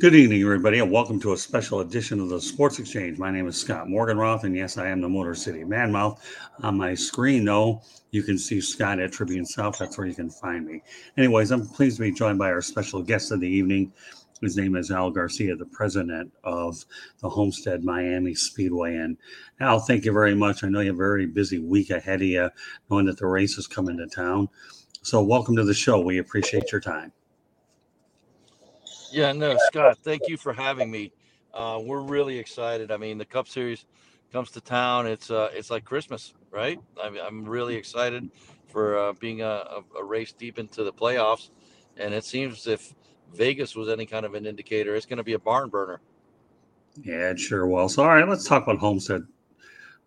Good evening, everybody, and welcome to a special edition of the Sports Exchange. My name is Scott Morganroth, and yes, I am the Motor City Madmouth. On my screen, though, you can see Scott at Tribune South. That's where you can find me. Anyways, I'm pleased to be joined by our special guest of the evening. His name is Al Garcia, the president of the Homestead Miami Speedway. And Al, thank you very much. I know you have a very busy week ahead of you, knowing that the race is coming to town. So, welcome to the show. We appreciate your time. Yeah, no, Scott, thank you for having me. Uh, we're really excited. I mean, the Cup Series comes to town. It's uh, it's like Christmas, right? I'm, I'm really excited for uh, being a, a, race deep into the playoffs, and it seems if Vegas was any kind of an indicator, it's going to be a barn burner. Yeah, it sure will. So, all right, let's talk about Homestead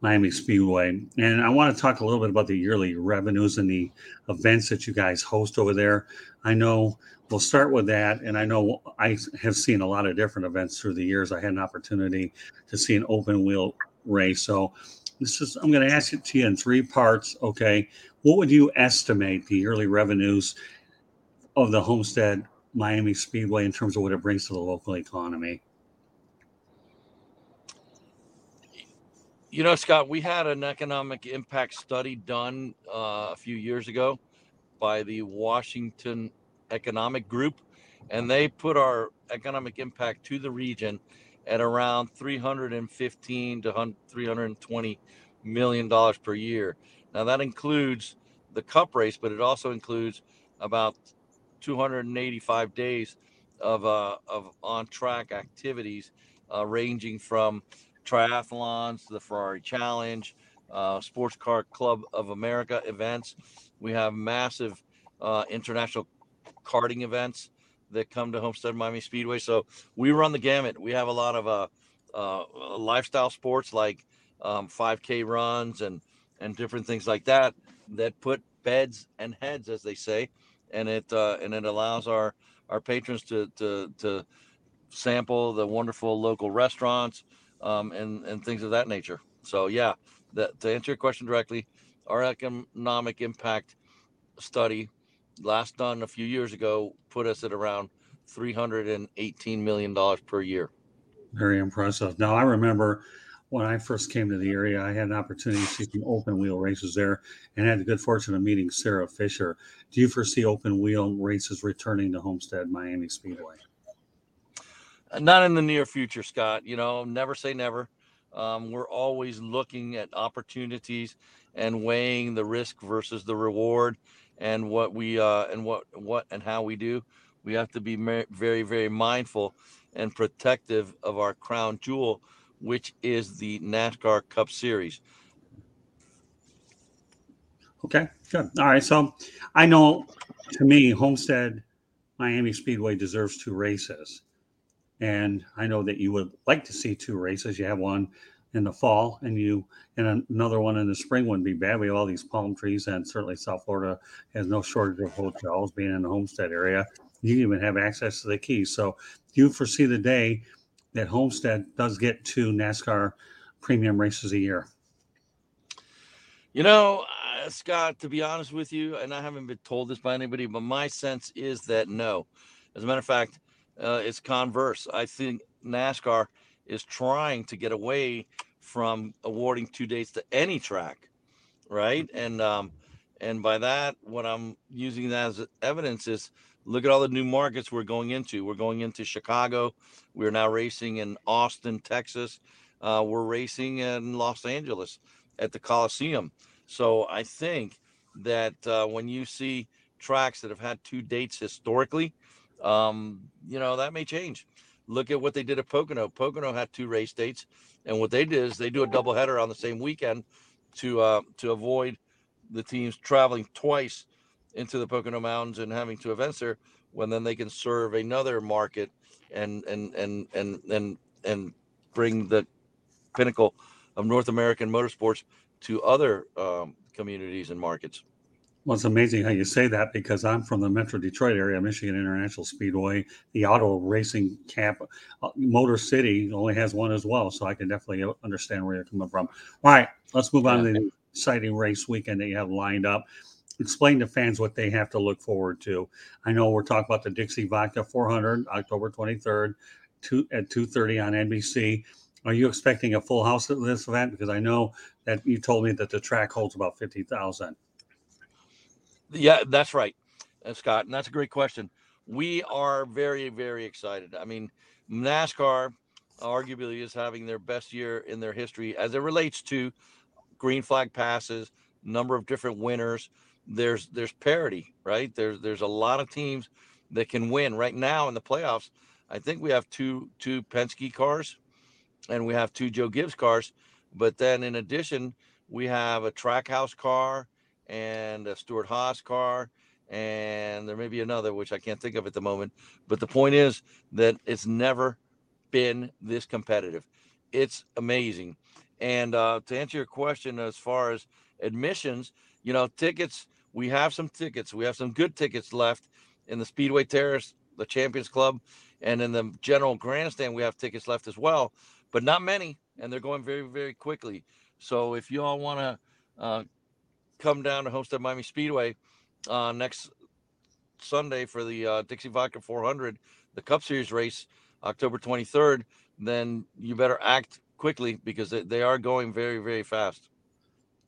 Miami Speedway, and I want to talk a little bit about the yearly revenues and the events that you guys host over there. I know we'll start with that. And I know I have seen a lot of different events through the years. I had an opportunity to see an open wheel race. So this is I'm going to ask it to you in three parts. Okay. What would you estimate the yearly revenues of the Homestead Miami Speedway in terms of what it brings to the local economy? You know, Scott, we had an economic impact study done uh, a few years ago by the Washington Economic Group, and they put our economic impact to the region at around 315 to 320 million dollars per year. Now that includes the cup race, but it also includes about 285 days of uh, of on track activities, uh, ranging from triathlons the Ferrari Challenge, uh, Sports Car Club of America events. We have massive uh, international karting events that come to Homestead Miami Speedway. So we run the gamut. We have a lot of uh, uh, lifestyle sports like um, 5K runs and and different things like that that put beds and heads, as they say, and it uh, and it allows our our patrons to to to sample the wonderful local restaurants um, and and things of that nature. So yeah, that to answer your question directly, our economic impact study last done a few years ago put us at around 318 million dollars per year. Very impressive. Now I remember when I first came to the area, I had an opportunity to see some open wheel races there and had the good fortune of meeting Sarah Fisher. Do you foresee open wheel races returning to Homestead Miami Speedway? Uh, not in the near future, Scott. You know, never say never. Um, we're always looking at opportunities and weighing the risk versus the reward and what we uh, and what what and how we do. We have to be very very mindful and protective of our crown jewel, which is the NASCAR Cup Series. Okay, good. All right. So I know to me, Homestead Miami Speedway deserves two races. And I know that you would like to see two races. You have one in the fall and you and another one in the spring wouldn't be bad. We have all these palm trees and certainly South Florida has no shortage of hotels being in the homestead area. You even have access to the keys. So you foresee the day that Homestead does get two NASCAR premium races a year? You know, uh, Scott, to be honest with you, and I haven't been told this by anybody, but my sense is that no. As a matter of fact, uh, it's converse. I think NASCAR is trying to get away from awarding two dates to any track, right? Mm-hmm. And um, and by that, what I'm using that as evidence is look at all the new markets we're going into. We're going into Chicago. We're now racing in Austin, Texas. Uh, we're racing in Los Angeles at the Coliseum. So I think that uh, when you see tracks that have had two dates historically, um, you know that may change. Look at what they did at Pocono. Pocono had two race dates, and what they did is they do a doubleheader on the same weekend to uh, to avoid the teams traveling twice into the Pocono Mountains and having two events there. When then they can serve another market and and and and and and bring the pinnacle of North American motorsports to other um, communities and markets. Well, it's amazing how you say that because I'm from the Metro Detroit area, Michigan International Speedway. The auto racing camp, uh, Motor City only has one as well, so I can definitely understand where you're coming from. All right, let's move on to the exciting race weekend that you have lined up. Explain to fans what they have to look forward to. I know we're talking about the Dixie Vodka 400, October 23rd, two, at 2:30 on NBC. Are you expecting a full house at this event? Because I know that you told me that the track holds about 50,000. Yeah, that's right, uh, Scott. And that's a great question. We are very, very excited. I mean, NASCAR arguably is having their best year in their history as it relates to green flag passes, number of different winners. There's there's parity, right? There's there's a lot of teams that can win right now in the playoffs. I think we have two two Penske cars, and we have two Joe Gibbs cars. But then in addition, we have a Trackhouse car and a Stewart-Haas car, and there may be another which I can't think of at the moment. But the point is that it's never been this competitive. It's amazing. And uh, to answer your question, as far as admissions, you know, tickets, we have some tickets. We have some good tickets left in the Speedway Terrace, the Champions Club, and in the General Grandstand, we have tickets left as well, but not many, and they're going very, very quickly. So if you all want to uh, come down to Homestead Miami Speedway uh, next Sunday for the uh, Dixie Vodka 400, the Cup Series race, October 23rd, then you better act quickly because they, they are going very, very fast.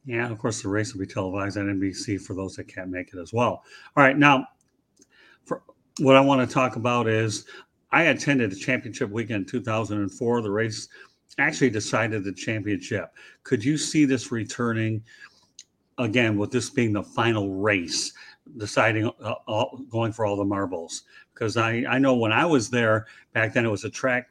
Yeah, of course, the race will be televised on NBC for those that can't make it as well. All right, now, for what I want to talk about is I attended the championship weekend 2004. The race actually decided the championship. Could you see this returning again with this being the final race, deciding uh, all, going for all the marbles? Because I I know when I was there back then it was a track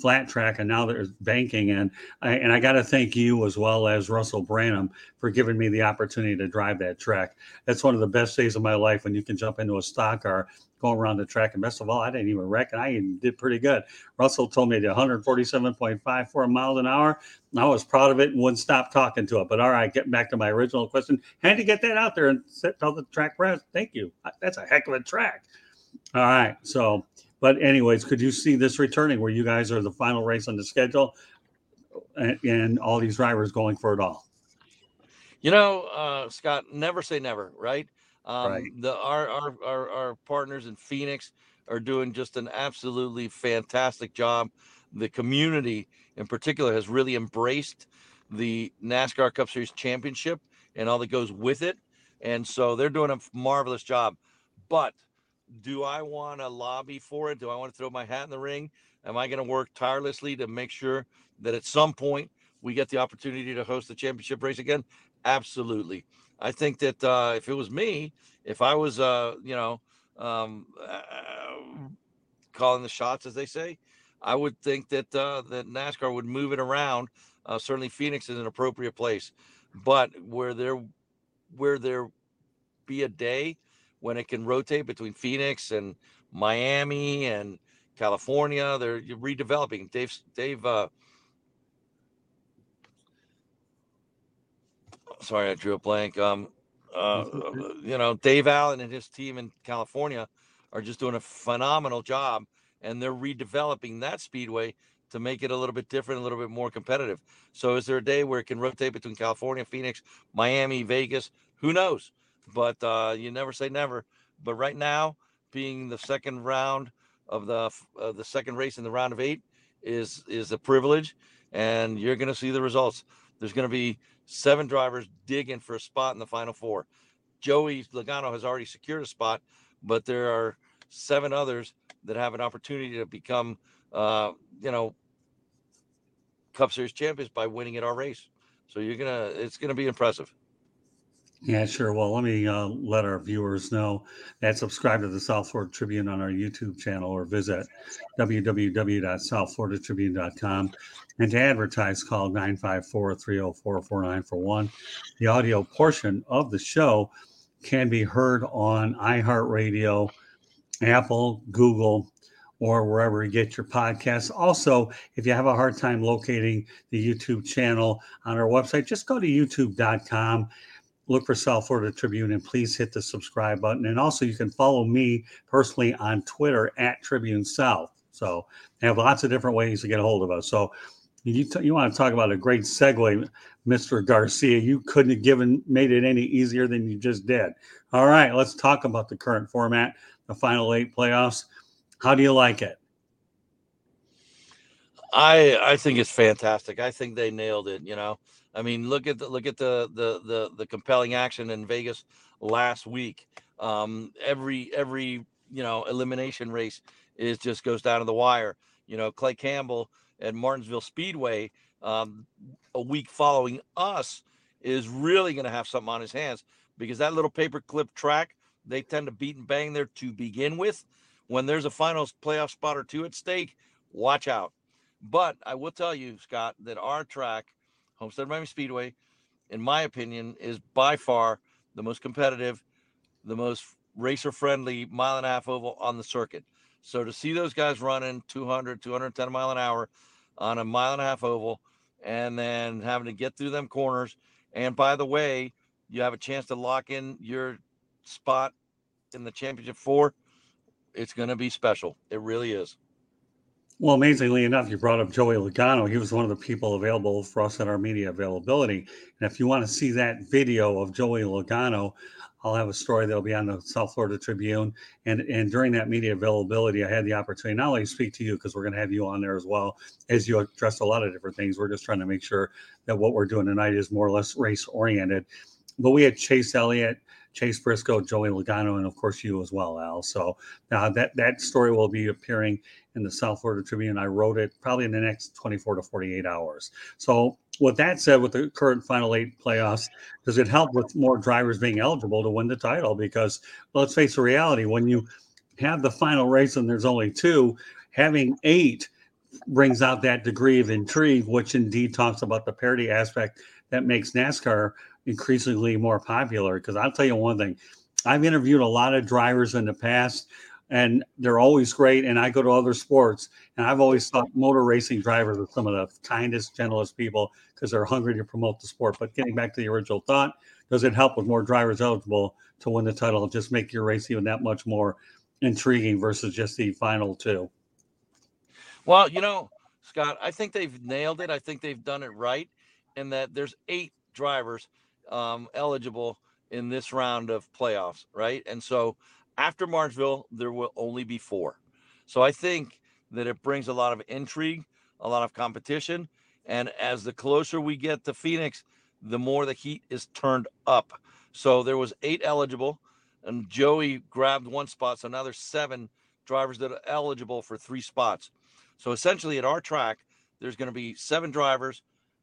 flat track and now there's banking and I, and I got to thank you as well as Russell Branham for giving me the opportunity to drive that track. That's one of the best days of my life when you can jump into a stock car, go around the track, and best of all, I didn't even wreck, and I did pretty good. Russell told me to 147.54 miles an hour. I was proud of it and wouldn't stop talking to it. But all right, getting back to my original question, had to get that out there and tell the track press, thank you. That's a heck of a track. All right, so but anyways, could you see this returning where you guys are the final race on the schedule and, and all these drivers going for it all? You know, uh, Scott, never say never, right? Um, Right. The our, our our our partners in Phoenix are doing just an absolutely fantastic job. The community, in particular, has really embraced the NASCAR Cup Series Championship and all that goes with it, and so they're doing a marvelous job. But do I want to lobby for it? Do I want to throw my hat in the ring? Am I going to work tirelessly to make sure that at some point we get the opportunity to host the championship race again? Absolutely. I think that uh, if it was me, if I was, uh, you know, um, uh, calling the shots, as they say, I would think that uh, that NASCAR would move it around. Uh, certainly, Phoenix is an appropriate place, but where there, where there be a day when it can rotate between Phoenix and Miami and California, they're redeveloping. Dave, Dave, uh, sorry, I drew a blank. Um, uh, you know, Dave Allen and his team in California are just doing a phenomenal job, and they're redeveloping that speedway to make it a little bit different, a little bit more competitive. So, is there a day where it can rotate between California, Phoenix, Miami, Vegas? Who knows? But uh, you never say never. But right now, being the second round of the uh, the second race in the round of eight is is a privilege, and you're going to see the results. There's going to be seven drivers digging for a spot in the final four. Joey Logano has already secured a spot, but there are seven others that have an opportunity to become, uh, you know, Cup Series champions by winning at our race. So you're gonna, it's gonna be impressive. Yeah, sure. Well, let me uh, let our viewers know that subscribe to the South Florida Tribune on our YouTube channel or visit www.southfloridatribune.com. And to advertise, call 954 304 4941. The audio portion of the show can be heard on iHeartRadio, Apple, Google, or wherever you get your podcasts. Also, if you have a hard time locating the YouTube channel on our website, just go to youtube.com, look for South Florida Tribune, and please hit the subscribe button. And also, you can follow me personally on Twitter at Tribune South. So, I have lots of different ways to get a hold of us. So, you, t- you want to talk about a great segue, Mr. Garcia? You couldn't have given made it any easier than you just did. All right, let's talk about the current format, the final eight playoffs. How do you like it? I I think it's fantastic. I think they nailed it. You know, I mean, look at the look at the the the, the compelling action in Vegas last week. Um, every every you know elimination race is just goes down to the wire. You know, Clay Campbell at Martinsville Speedway um, a week following us is really going to have something on his hands because that little paperclip track they tend to beat and bang there to begin with when there's a finals playoff spot or two at stake, watch out. But I will tell you, Scott, that our track, Homestead Miami Speedway, in my opinion, is by far the most competitive, the most racer friendly mile and a half oval on the circuit. So to see those guys running 200, 210 mile an hour on a mile and a half oval, and then having to get through them corners. And by the way, you have a chance to lock in your spot in the championship four it's going to be special. It really is. Well, amazingly enough, you brought up Joey Logano. He was one of the people available for us at our media availability. And if you want to see that video of Joey Logano, I'll have a story that'll be on the South Florida Tribune. And and during that media availability, I had the opportunity not only to speak to you because we're going to have you on there as well as you address a lot of different things. We're just trying to make sure that what we're doing tonight is more or less race oriented. But we had Chase Elliott, Chase Briscoe, Joey Logano, and of course you as well, Al. So uh, that that story will be appearing in the South Florida Tribune. I wrote it probably in the next 24 to 48 hours. So with that said, with the current Final Eight playoffs, does it help with more drivers being eligible to win the title? Because let's face the reality: when you have the final race and there's only two, having eight brings out that degree of intrigue, which indeed talks about the parity aspect that makes NASCAR increasingly more popular. Because I'll tell you one thing, I've interviewed a lot of drivers in the past, and they're always great. And I go to other sports, and I've always thought motor racing drivers are some of the kindest, gentlest people because they're hungry to promote the sport. But getting back to the original thought, does it help with more drivers eligible to win the title? Just make your race even that much more intriguing versus just the final two. Well, you know, Scott, I think they've nailed it. I think they've done it right, in that there's eight drivers um, eligible in this round of playoffs, right? And so after Martinsville, there will only be four. So I think that it brings a lot of intrigue, a lot of competition. And as the closer we get to Phoenix, the more the heat is turned up. So there was eight eligible, and Joey grabbed one spot. So now there's seven drivers that are eligible for three spots. So essentially, at our track, there's going to be seven drivers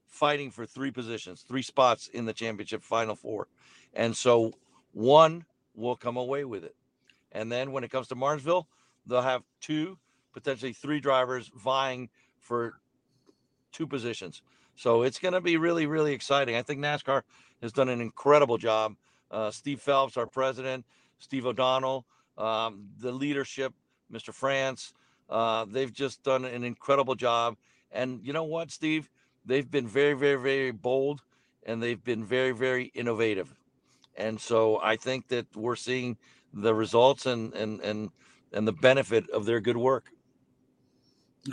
fighting for three positions, three spots in the championship final four. And so one will come away with it. And then when it comes to Martinsville, they'll have two, potentially three drivers vying for two positions. So it's going to be really, really exciting. I think NASCAR has done an incredible job. Uh, Steve Phelps, our president, Steve O'Donnell, um, the leadership, Mr. France, uh, they've just done an incredible job. And you know what, Steve? They've been very, very, very bold and they've been very, very innovative. And so I think that we're seeing the results and and and and the benefit of their good work.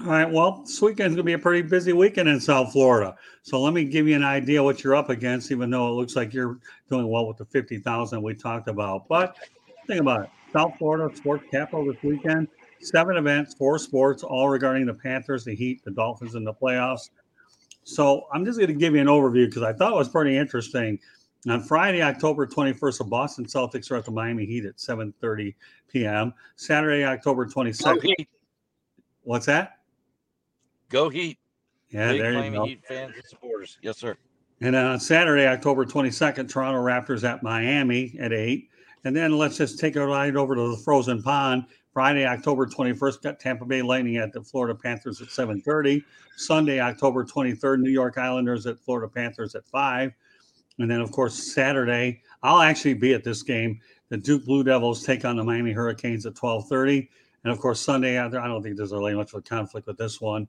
All right. Well, this weekend's going to be a pretty busy weekend in South Florida. So let me give you an idea what you're up against, even though it looks like you're doing well with the 50,000 we talked about. But think about it South Florida sports capital this weekend, seven events, four sports, all regarding the Panthers, the Heat, the Dolphins, and the playoffs. So I'm just going to give you an overview because I thought it was pretty interesting. On Friday, October 21st, the Boston Celtics are at the Miami Heat at 7:30 p.m. Saturday, October 22nd. What's that? Go Heat. Yeah, Big there Miami you go. Heat fans and supporters. Yes, sir. And then on Saturday, October 22nd, Toronto Raptors at Miami at 8. And then let's just take a ride over to the frozen pond. Friday, October 21st, got Tampa Bay Lightning at the Florida Panthers at 7:30. Sunday, October 23rd, New York Islanders at Florida Panthers at 5. And then, of course, Saturday, I'll actually be at this game. The Duke Blue Devils take on the Miami Hurricanes at 12:30. And of course, Sunday, I don't think there's really much of a conflict with this one.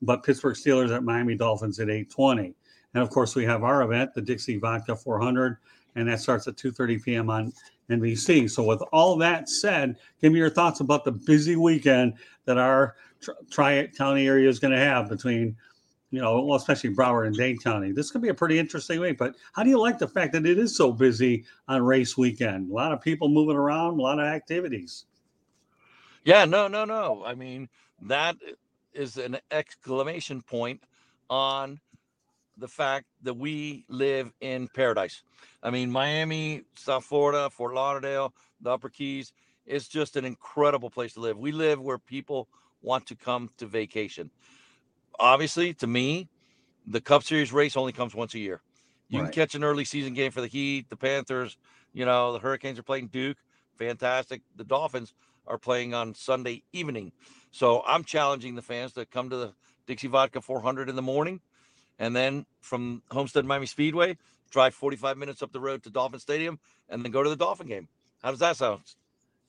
But Pittsburgh Steelers at Miami Dolphins at 8:20. And of course, we have our event, the Dixie Vodka 400, and that starts at 2:30 p.m. on NBC. So, with all that said, give me your thoughts about the busy weekend that our Tri County area is going to have between, you know, well, especially Broward and Dade County. This could be a pretty interesting week. But how do you like the fact that it is so busy on race weekend? A lot of people moving around, a lot of activities. Yeah, no, no, no. I mean, that is an exclamation point on the fact that we live in paradise. I mean, Miami, South Florida, Fort Lauderdale, the Upper Keys, it's just an incredible place to live. We live where people want to come to vacation. Obviously, to me, the Cup Series race only comes once a year. You right. can catch an early season game for the Heat, the Panthers, you know, the Hurricanes are playing Duke, fantastic. The Dolphins are playing on Sunday evening. So I'm challenging the fans to come to the Dixie Vodka 400 in the morning and then from Homestead Miami Speedway, drive 45 minutes up the road to Dolphin Stadium, and then go to the Dolphin game. How does that sound?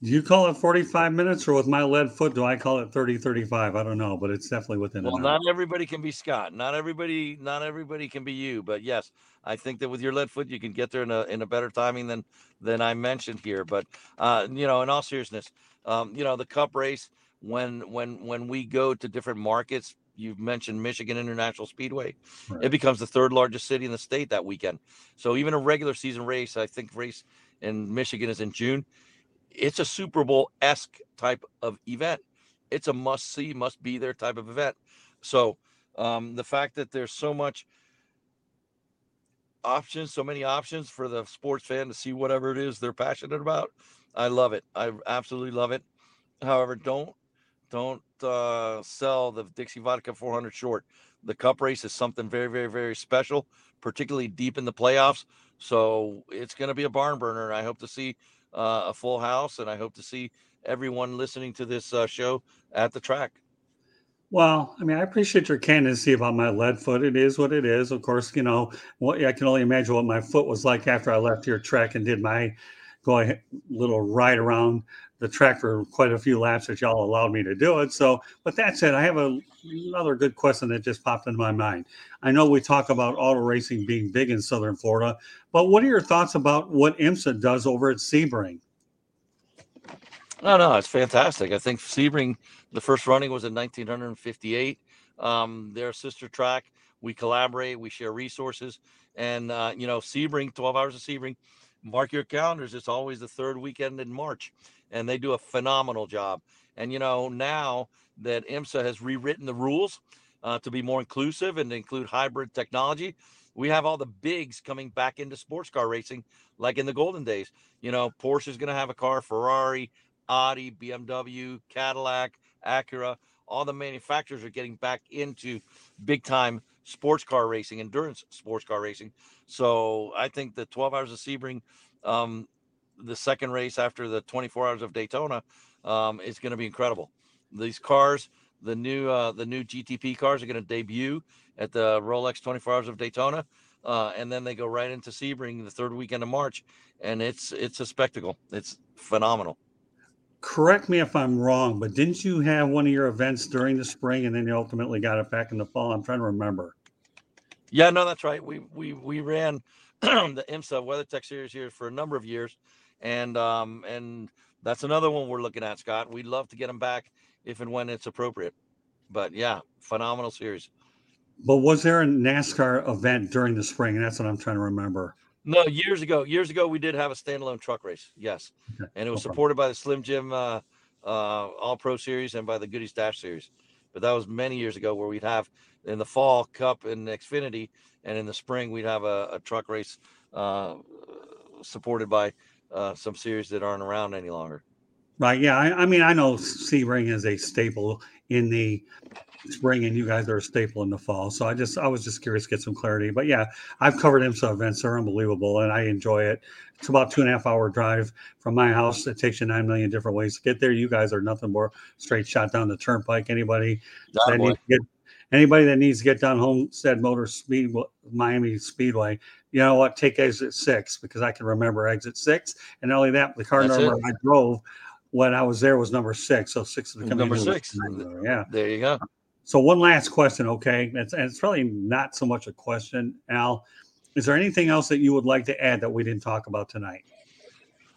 Do you call it 45 minutes, or with my lead foot, do I call it 30, 35? I don't know, but it's definitely within. Well, not everybody can be Scott. Not everybody, not everybody can be you. But yes, I think that with your lead foot, you can get there in a in a better timing than than I mentioned here. But uh, you know, in all seriousness, um, you know, the Cup race when when when we go to different markets, you've mentioned Michigan International Speedway. Right. It becomes the third largest city in the state that weekend. So even a regular season race, I think race in Michigan is in June. It's a Super Bowl esque type of event. It's a must see, must be there type of event. So um, the fact that there's so much options, so many options for the sports fan to see whatever it is they're passionate about, I love it. I absolutely love it. However, don't don't uh, sell the Dixie Vodka 400 short. The Cup race is something very, very, very special, particularly deep in the playoffs. So it's going to be a barn burner. I hope to see uh, a full house, and I hope to see everyone listening to this uh, show at the track. Well, I mean, I appreciate your candidacy about my lead foot. It is what it is. Of course, you know, what I can only imagine what my foot was like after I left your track and did my go a little ride around the track for quite a few laps that y'all allowed me to do it. So, but that said, I have a, another good question that just popped into my mind. I know we talk about auto racing being big in Southern Florida, but what are your thoughts about what IMSA does over at Sebring? No, no, it's fantastic. I think Sebring, the first running was in 1958. Um, their sister track. We collaborate, we share resources, and uh, you know, Sebring, 12 hours of Sebring. Mark your calendars. It's always the third weekend in March and they do a phenomenal job. And you know, now that IMSA has rewritten the rules uh, to be more inclusive and include hybrid technology, we have all the bigs coming back into sports car racing, like in the golden days. You know, Porsche is going to have a car, Ferrari, Audi, BMW, Cadillac, Acura. All the manufacturers are getting back into big time sports car racing, endurance sports car racing. So I think the 12 hours of Sebring um, the second race after the 24 hours of Daytona um, is going to be incredible. These cars, the new uh, the new GTP cars, are going to debut at the Rolex 24 Hours of Daytona, uh, and then they go right into Sebring the third weekend of March, and it's it's a spectacle. It's phenomenal. Correct me if I'm wrong, but didn't you have one of your events during the spring, and then you ultimately got it back in the fall? I'm trying to remember. Yeah, no, that's right. We we we ran the IMSA WeatherTech Series here for a number of years, and um, and that's another one we're looking at, Scott. We'd love to get them back if and when it's appropriate. But yeah, phenomenal series. But was there a NASCAR event during the spring? That's what I'm trying to remember. No, years ago. Years ago, we did have a standalone truck race. Yes, okay. and it was supported by the Slim Jim uh, uh, All Pro Series and by the Goody's Dash Series. But that was many years ago, where we'd have in the fall Cup and Xfinity, and in the spring we'd have a, a truck race uh, supported by uh, some series that aren't around any longer. Right. Yeah. I, I mean, I know Sebring is a staple in the spring, and you guys are a staple in the fall. So I just, I was just curious to get some clarity. But yeah, I've covered IMSA events; they're unbelievable, and I enjoy it. It's about two and a half hour drive from my house. It takes you nine million different ways to get there. You guys are nothing more straight shot down the turnpike. Anybody that needs to get anybody that needs to get down Homestead Motor Speed Miami Speedway, you know what? Take exit six because I can remember exit six. And not only that, the car That's number it. I drove when I was there was number six. So six of the Number six. Yeah. There you go. So one last question, okay? It's, and it's really not so much a question, Al. Is there anything else that you would like to add that we didn't talk about tonight?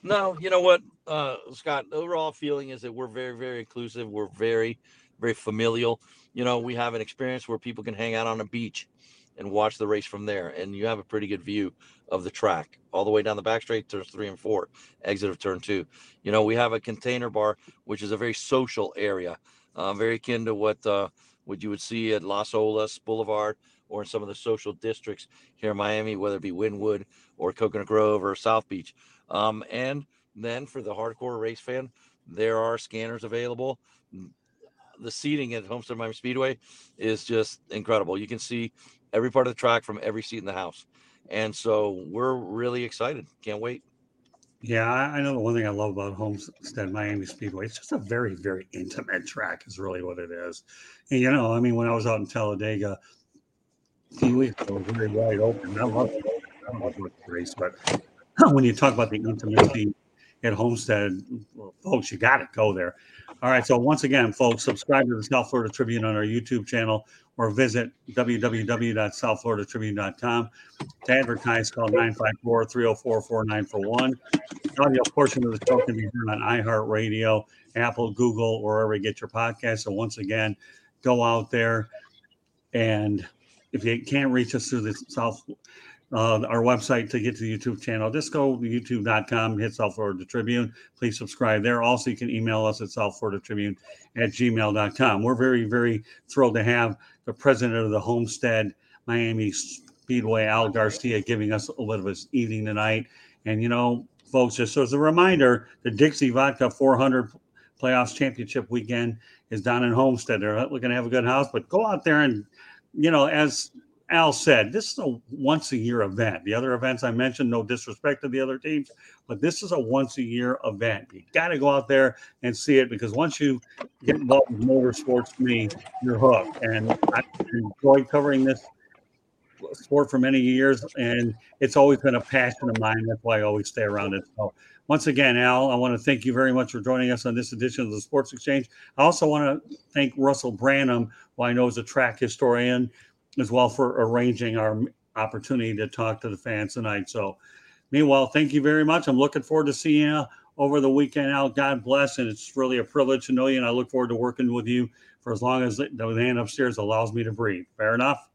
No, you know what, uh, Scott. The overall feeling is that we're very, very inclusive. We're very, very familial. You know, we have an experience where people can hang out on a beach and watch the race from there, and you have a pretty good view of the track all the way down the back straight, turns three and four, exit of turn two. You know, we have a container bar, which is a very social area, uh, very akin to what uh, what you would see at Las Olas Boulevard or in some of the social districts here in Miami, whether it be Wynwood or Coconut Grove or South Beach. Um, and then for the hardcore race fan, there are scanners available. The seating at Homestead Miami Speedway is just incredible. You can see every part of the track from every seat in the house. And so we're really excited. Can't wait. Yeah, I know the one thing I love about Homestead Miami Speedway. It's just a very, very intimate track, is really what it is. And you know, I mean, when I was out in Talladega a few weeks ago, it was very wide open. I love it. I love the race, but when you talk about the intimacy at Homestead, well, folks, you got to go there. All right. So once again, folks, subscribe to the South Florida Tribune on our YouTube channel or visit www.southfloridatribune.com. To advertise, call 954-304-4941. The audio portion of the show can be heard on iHeartRadio, Apple, Google, wherever you get your podcast. So once again, go out there and if you can't reach us through the South uh, our website to get to the YouTube channel. Just go to youtube.com, hit South Florida Tribune. Please subscribe there. Also, you can email us at South Florida Tribune at gmail.com. We're very, very thrilled to have the president of the Homestead Miami Speedway, Al Garcia, giving us a little bit of his evening tonight. And, you know, folks, just as a reminder, the Dixie Vodka 400 Playoffs Championship weekend is down in Homestead. They're looking to have a good house, but go out there and, you know, as Al said, this is a once a year event. The other events I mentioned, no disrespect to the other teams, but this is a once a year event. You got to go out there and see it because once you get involved with motorsports, to me, you're hooked. And I enjoyed covering this sport for many years, and it's always been a passion of mine. That's why I always stay around it. So, once again, Al, I want to thank you very much for joining us on this edition of the Sports Exchange. I also want to thank Russell Branham, who I know is a track historian as well for arranging our opportunity to talk to the fans tonight. So, meanwhile, thank you very much. I'm looking forward to seeing you over the weekend out. God bless. And it's really a privilege to know you. And I look forward to working with you for as long as the man upstairs allows me to breathe. Fair enough?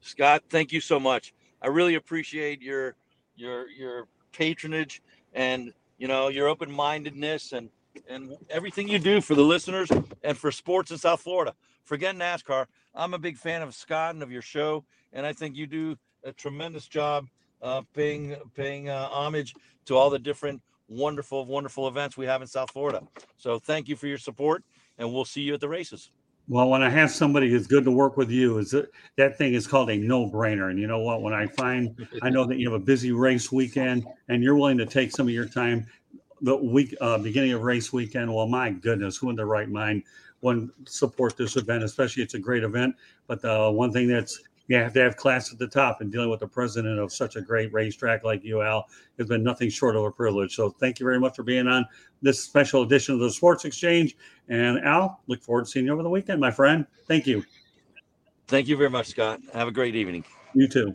Scott, thank you so much. I really appreciate your your your patronage and you know your open-mindedness and and everything you do for the listeners and for sports in South Florida. Forget NASCAR. I'm a big fan of Scott and of your show, and I think you do a tremendous job uh, paying paying uh, homage to all the different wonderful, wonderful events we have in South Florida. So thank you for your support, and we'll see you at the races. Well, when I have somebody who's good to work with you, is that, that thing is called a no-brainer. And you know what? When I find, I know that you have a busy race weekend, and you're willing to take some of your time the week uh, beginning of race weekend. Well, my goodness, who in their right mind one support this event, especially it's a great event. But the one thing that's you have to have class at the top and dealing with the president of such a great racetrack like you, Al, has been nothing short of a privilege. So thank you very much for being on this special edition of the Sports Exchange. And Al, look forward to seeing you over the weekend, my friend. Thank you. Thank you very much, Scott. Have a great evening. You too.